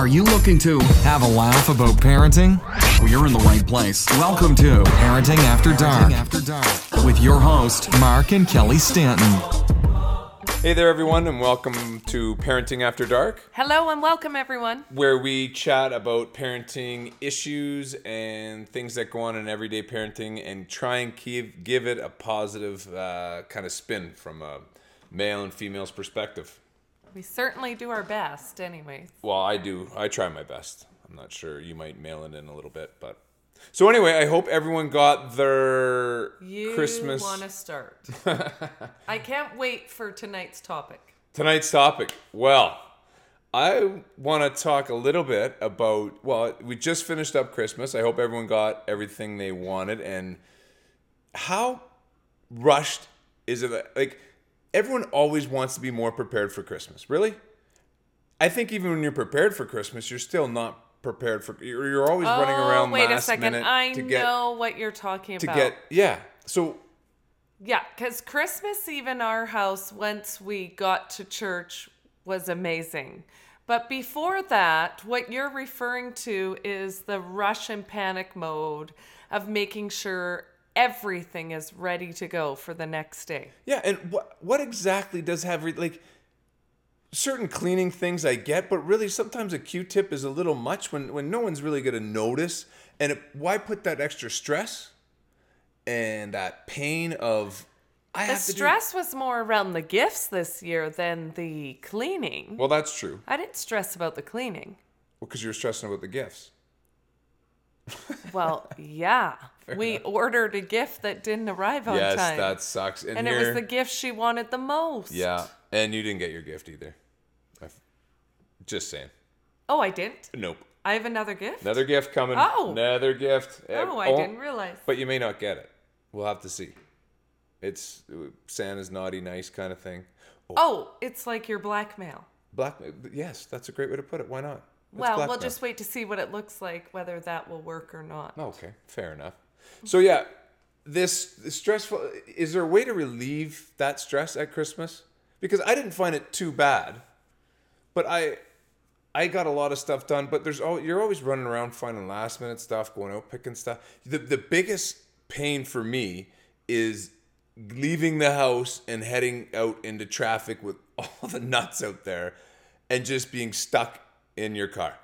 Are you looking to have a laugh about parenting? Well, you're in the right place. Welcome to Parenting After Dark, After Dark with your host, Mark and Kelly Stanton. Hey there, everyone, and welcome to Parenting After Dark, Hello and welcome, everyone. where we chat about parenting issues and things that go on in everyday parenting and try and give, give it a positive uh, kind of spin from a male and female's perspective. We certainly do our best, anyways. Well, I do. I try my best. I'm not sure. You might mail it in a little bit, but. So, anyway, I hope everyone got their You Christmas. want to start? I can't wait for tonight's topic. Tonight's topic. Well, I want to talk a little bit about. Well, we just finished up Christmas. I hope everyone got everything they wanted. And how rushed is it? Like, everyone always wants to be more prepared for Christmas. Really? I think even when you're prepared for Christmas, you're still not prepared for. You're, you're always running oh, around wait a second. minute I to get know what you're talking to about. get yeah. So Yeah, because Christmas Eve in our house, once we got to church, was amazing. But before that, what you're referring to is the rush and panic mode of making sure everything is ready to go for the next day. Yeah, and what what exactly does have re- like certain cleaning things I get, but really sometimes a Q-tip is a little much when when no one's really going to notice. And it, why put that extra stress and that pain of I The have to do- stress was more around the gifts this year than the cleaning. Well, that's true. I didn't stress about the cleaning. Well, because you were stressing about the gifts. Well, yeah. we ordered a gift that didn't arrive on yes, time. that sucks. And, and here, it was the gift she wanted the most. yeah, and you didn't get your gift either. I f- Just saying. Oh, I didn't? Nope. I have another gift? Another gift coming. Oh. Another gift. Oh, I didn't realize. But you may not get it. We'll have to see. It's uh, Santa's naughty nice kind of thing. Oh, it's like your blackmail. Blackmail. Yes, that's a great way to put it. Why not? That's well, we'll just wait to see what it looks like, whether that will work or not. Okay, fair enough. So yeah, this stressful. Is there a way to relieve that stress at Christmas? Because I didn't find it too bad, but I I got a lot of stuff done. But there's all you're always running around finding last minute stuff, going out picking stuff. The the biggest pain for me is leaving the house and heading out into traffic with all the nuts out there, and just being stuck in your car.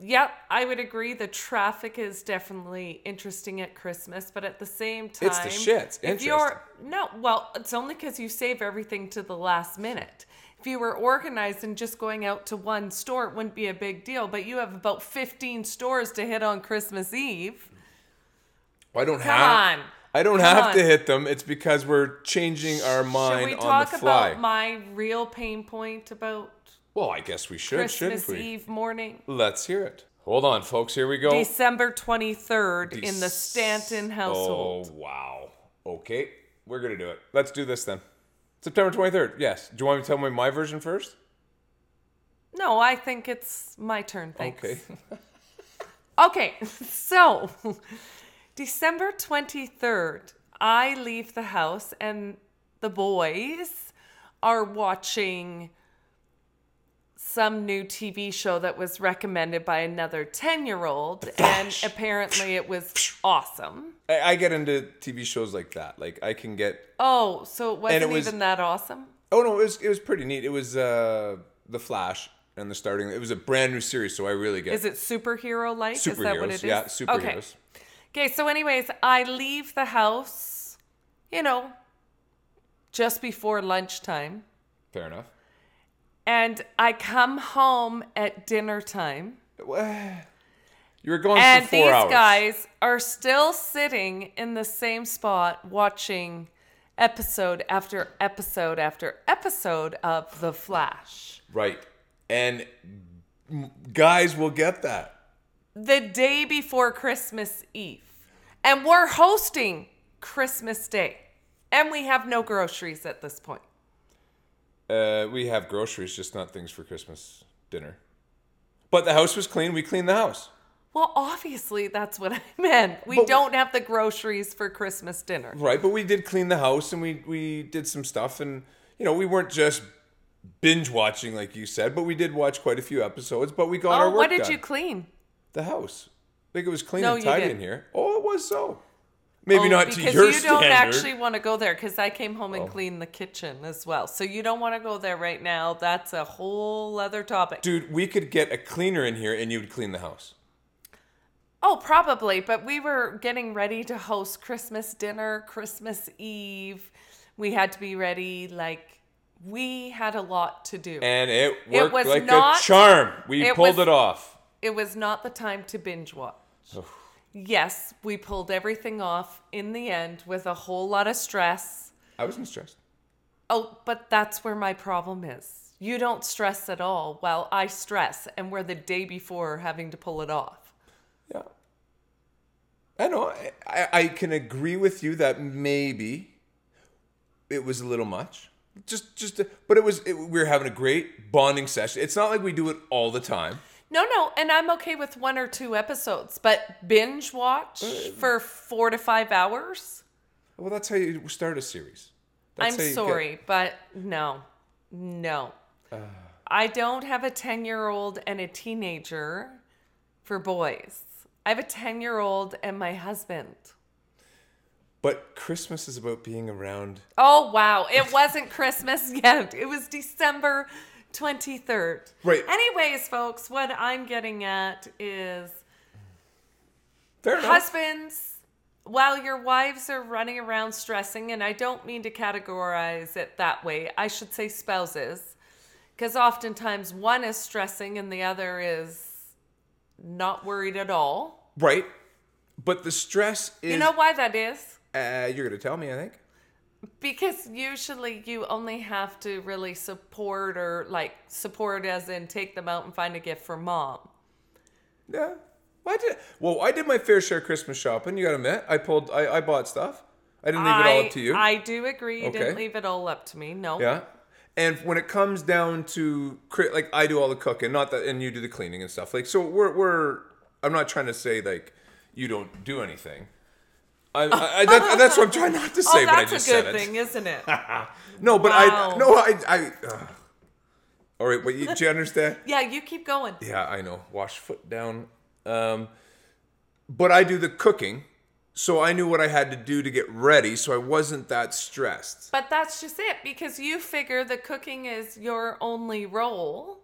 Yep, I would agree. The traffic is definitely interesting at Christmas, but at the same time, It's the shit. It's if you're no, well, it's only because you save everything to the last minute. If you were organized and just going out to one store, it wouldn't be a big deal. But you have about fifteen stores to hit on Christmas Eve. I don't Come have. on. I don't Come have on. to hit them. It's because we're changing our Should mind we on talk the fly. about my real pain point about well, I guess we should, Christmas shouldn't we? Eve morning? Let's hear it. Hold on, folks. Here we go. December 23rd in the Stanton household. Oh wow. Okay, we're gonna do it. Let's do this then. September twenty third. Yes. Do you want me to tell me my version first? No, I think it's my turn. Thanks. Okay. Okay, so December 23rd, I leave the house and the boys are watching some new TV show that was recommended by another 10 year old, and apparently it was awesome. I, I get into TV shows like that. Like I can get. Oh, so it wasn't it was- even that awesome? Oh no, it was it was pretty neat. It was uh the Flash and the starting. It was a brand new series, so I really get Is it superhero like? Is that what superheroes. it is? Yeah, Okay. Okay, so anyways, I leave the house, you know, just before lunchtime, Fair enough. And I come home at dinner time, You were gone and for four these hours. guys are still sitting in the same spot watching episode after episode after episode of The Flash. Right. And guys will get that. The day before Christmas Eve. And we're hosting Christmas Day. And we have no groceries at this point. Uh, we have groceries, just not things for Christmas dinner. But the house was clean. We cleaned the house. Well, obviously, that's what I meant. We But- don't have the groceries for Christmas dinner. Right, but we did clean the house and we we did some stuff and you know, we weren't just binge watching like you said, but we did watch quite a few episodes. But we got our Oh, work what did done. you clean? The house. I think it was clean No, and tidy in here. Oh, it was so. Maybe Oh, not to your because you don't standard. Oh. actually want to go there because I came home and cleaned the kitchen as well. So you don't want to go there right now. That's a whole other topic. Dude, we could get a cleaner in here and you would clean the house. Oh, probably. But we were getting ready to host Christmas dinner, Christmas Eve. We had to be ready. Like, we had a lot to do. And it It worked was like not- a charm. We it pulled was- it off. it was not the time to binge watch. Yes, we pulled everything off in the end with a whole lot of stress. I wasn't stressed. Oh, but that's where my problem is. You don't stress at all, while I stress, and we're the day before having to pull it off. Yeah. I know. I, I, can agree with you that maybe it was a little much. Just, just, but it was. It, we were having a great bonding session. It's not like we do it all the time. No, no, and I'm okay with one or two episodes, but binge watch Uh, for four to five hours? Well, that's how you start a series. That's I'm you get- sorry, but no, no. I don't have a 10 year old and a teenager for boys. I have a 10 year old and my husband. but Christmas is about being around. Oh, wow. It wasn't Christmas yet. It was December 23rd. Right. Anyways, folks, what I'm getting at is Fair husbands, while your wives are running around stressing, and I don't mean to categorize it that way, I should say spouses, because oftentimes one is stressing and the other is not worried at all. Right. But the stress is. You know why that is? uh, you're gonna tell me. I think. Because usually you only have to really support or like support as in take them out and find a gift for mom. Yeah. Well, I did. Well, I did my fair share of Christmas shopping. You gotta admit, I pulled. I, I bought stuff. I didn't leave it all up to you. I do agree. You Okay. didn't leave it all up to me. No. Yeah. And when it comes down to cri- like I do all the cooking, not that, and you do the cleaning and stuff. Like so, we're we're. I'm not trying to say like you don't do anything. I, I, that, that's what I'm trying not to say, oh, but I just said it. that's a good thing, isn't it? No, but Wow. I no I I. Uh, all right, but you, do you understand? yeah, you keep going. Yeah, I know. Wash foot down. Um, but I do the cooking, so I knew what I had to do to get ready, so I wasn't that stressed. But that's just it because you figure the cooking is your only role.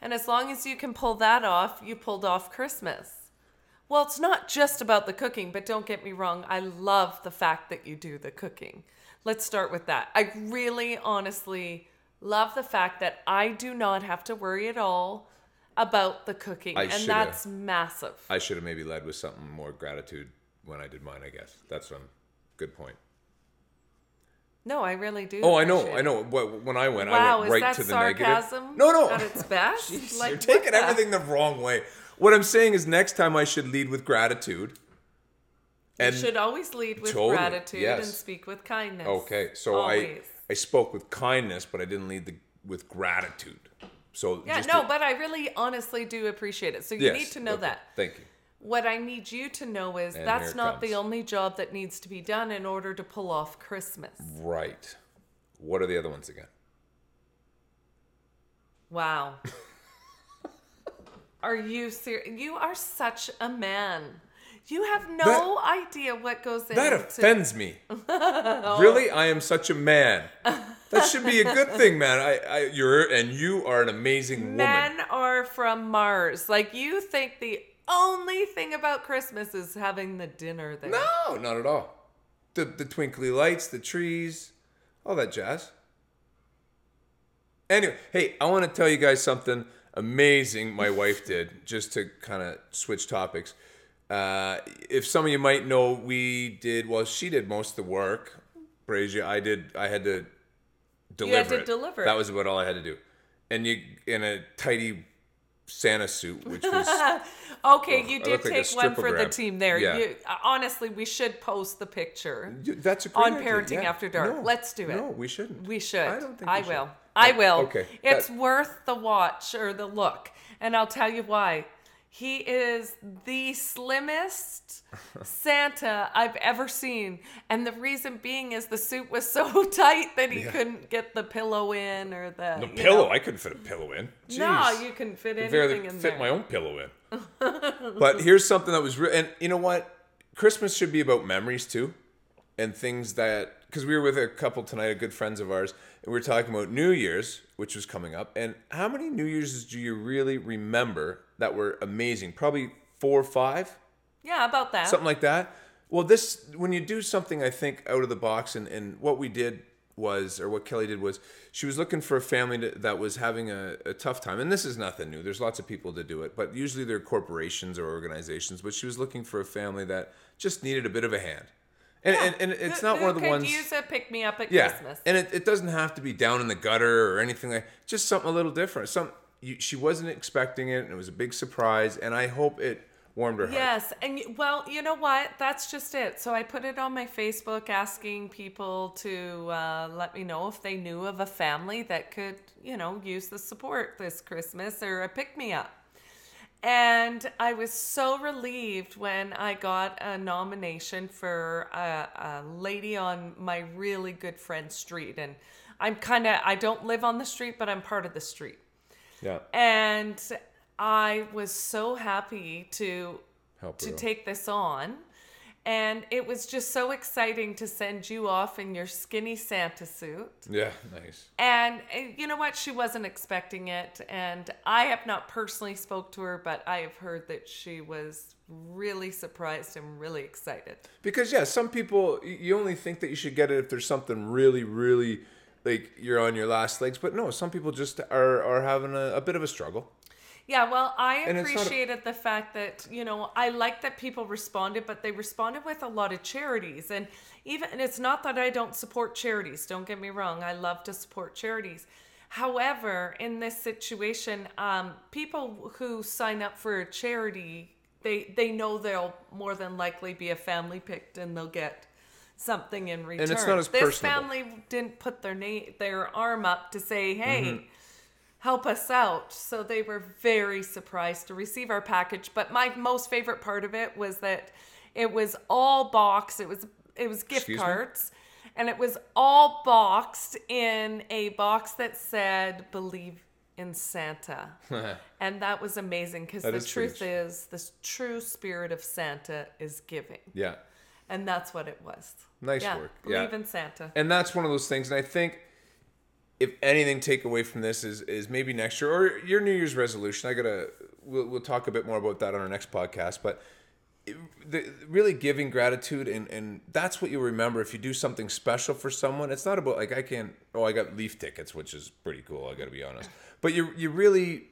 And as long as you can pull that off, you pulled off Christmas. Well, it's not just about the cooking, but don't get me wrong. I love the fact that you do the cooking. Let's start with that. I really honestly love the fact that I do not have to worry at all about the cooking. I and that's massive. I should have maybe led with something more gratitude when I did mine. I guess that's one good point. no, I really do. Oh, I know, I know. When I went, Wow, I went right to the sarcasm negative. No, no. at its best? Jeez, Like, you're taking everything the wrong way. What I'm saying is, next time I should lead with gratitude. And you should always lead with Totally, gratitude yes. and speak with kindness. okay, so I Always. I spoke with kindness, but I didn't lead the, with gratitude. So Yeah, no, to- but I really honestly do appreciate it. So you yes, need to know okay, that. Thank you. What I need you to know is And that's not the only job that needs to be done in order to pull off Christmas. Right. What are the other ones again? Wow. are you serious? You are such a man. You have no idea what goes in. That into offends me. really, I am such a man. That should be a good thing, man. I, I, you're, and you are an amazing woman. Men are from Mars. Like you think the only thing about Christmas is having the dinner there. No, not at all. The the twinkly lights, the trees, all that jazz. Anyway, hey, I want to tell you guys something amazing my wife did, just to kind of switch topics. Uh, if some of you might know, we did well. She did most of the work. Brazia, I did. I had to deliver. had to it. deliver That was about all I had to do. And you in a tidy Santa suit, which was Okay, you did look like take one for the team there. Yeah. You, uh, honestly, we should post the picture. That's a great On idea, Parenting yeah. After Dark. No, Let's do it. No, we shouldn't. We should. I don't think I we should. will. I will. Okay, It's that- worth the watch or the look. And I'll tell you why. He is the slimmest Santa I've ever seen. And the reason being is the suit was so tight that he Yeah. couldn't get the pillow in or the The pillow, know. I couldn't fit a pillow in. No, you couldn't fit anything barely in fit there. my own pillow in. but here's something that was real, and you know what? Christmas should be about memories too, and things that because we were with a couple tonight, good friends of ours, and we were talking about New Year's, which was coming up, and how many New Year's do you really remember that were amazing? Probably four or five, Yeah, about that. something like that. Well, this when you do something, I think out of the box, and, and what we did was, or what Kelly did was, she was looking for a family to, that was having a, a tough time, and this is nothing new. There's lots of people to do it, but usually they're corporations or organizations. But she was looking for a family that just needed a bit of a hand, and and, and it's Who- not who one of the could ones. use a pick me up at yeah, Christmas. and it, it doesn't have to be down in the gutter or anything like. Just something a little different. Some you, she wasn't expecting it, and it was a big surprise. And I hope it warmed her heart. Yes, and well, you know what? That's just it. So I put it on my Facebook asking people to uh, let me know if they knew of a family that could, you know, use the support this Christmas or a pick me up. And I was so relieved when I got a nomination for a, a lady on my really good friend's street. And I'm kind of, I don't live on the street, but I'm part of the street. Yeah, And I was so happy to help to take this on. And it was just so exciting to send you off in your skinny Santa suit. Yeah, nice. And uh, you know what? She wasn't expecting it. And I have not personally spoke to her, but I have heard that she was really surprised and really excited. Because yeah, some people you only think that you should get it if there's something really, really like you're on your last legs. But no, some people just are are having a, a bit of a struggle. Yeah, well, I And not a- appreciated the fact that, you know, I like that people responded, but they responded with a lot of charities. And even, and it's not that I don't support charities, don't get me wrong, I love to support charities. However, in this situation, um, people who sign up for a charity, they, they know they'll more than likely be a family picked and they'll get something in return. it's not as this personable. family didn't put their name, their arm up to say, hey, Mm-hmm. help us out. So they were very surprised to receive our package. But my most favorite part of it was that it was all boxed. It was it was gift Excuse me? cards. And it was all boxed in a box that said believe in Santa. and that was amazing because the truth is the true spirit of Santa is giving. Yeah, And that's what it was. Nice yeah, work. Believe Yeah. in Santa. and that's one of those things. And I think if anything, take away from this is is maybe next year or your New Year's resolution. I gotta we'll we'll talk a bit more about that on our next podcast, but. it- The, really giving gratitude and, and that's what you remember if you do something special for someone it's not about like i can't oh i got leaf tickets which is pretty cool i gotta be honest but you you really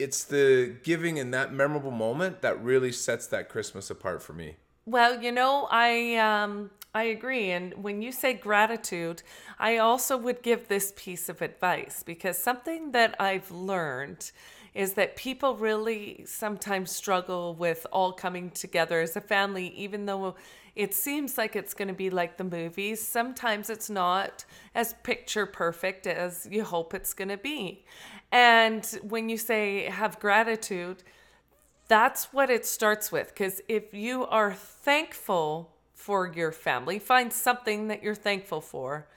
it's the giving in that memorable moment that really sets that christmas apart for me Well, you know, I um, I agree. And when you say gratitude, I also would give this piece of advice because something that I've learned is that people really sometimes struggle with all coming together as a family, even though it seems like it's going to be like the movies. Sometimes it's not as picture perfect as you hope it's going to be. And when you say have gratitude, that's what it starts with. Because if you are thankful for your family, find something that you're thankful for.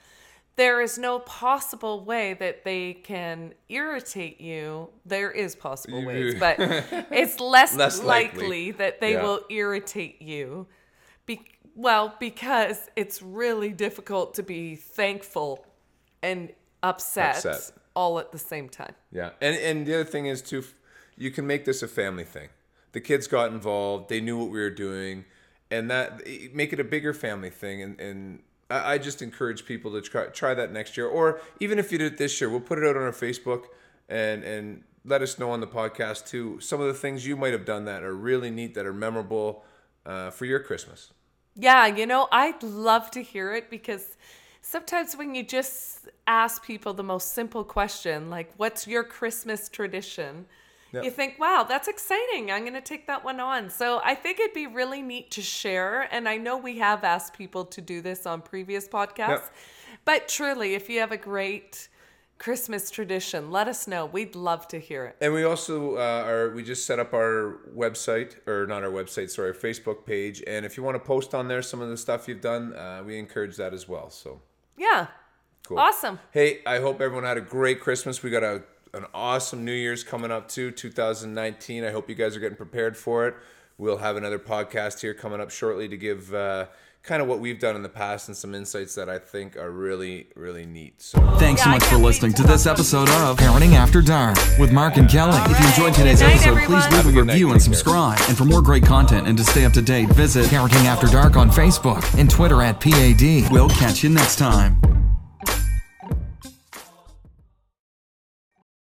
There is no possible way that they can irritate you. There is possible ways, but it's less, Less likely. likely. that they Yeah. will irritate you. Be- well, because it's really difficult to be thankful and upset, Upset. all at the same time. Yeah, and and the other thing is too, you can make this a family thing. The kids got involved; they knew what we were doing, and that make it a bigger family thing. And and I, I just encourage people to try try that next year, or even if you did it this year, we'll put it out on our Facebook and and let us know on the podcast too. Some of the things you might have done that are really neat, that are memorable uh, for your Christmas. Yeah, you know, I'd love to hear it because sometimes when you just ask people the most simple question, like, what's your Christmas tradition? Yeah. You think, wow, that's exciting. I'm going to take that one on. So I think it'd be really neat to share. And I know we have asked people to do this on previous podcasts. Yep. But truly, if you have a great Christmas tradition. Let us know. We'd love to hear it. And we also uh, are we just set up our website or not our website, sorry, our Facebook page. And if you want to post on there some of the stuff you've done, uh, we encourage that as well. So Yeah. cool. Awesome. Hey, I hope everyone had a great Christmas. We got a an awesome New Year's coming up too, 2019. I hope you guys are getting prepared for it. We'll have another podcast here coming up shortly to give uh, kind of what we've done in the past and some insights that I think are really, really neat. So. Thanks so much for listening to to this episode of Parenting After Dark with Mark and Kelly. If you enjoyed today's night, episode, everyone. please Have a leave a good night. review and Take care. subscribe. And for more great content and to stay up to date, visit Parenting After Dark on Facebook and Twitter at PAD. We'll catch you next time.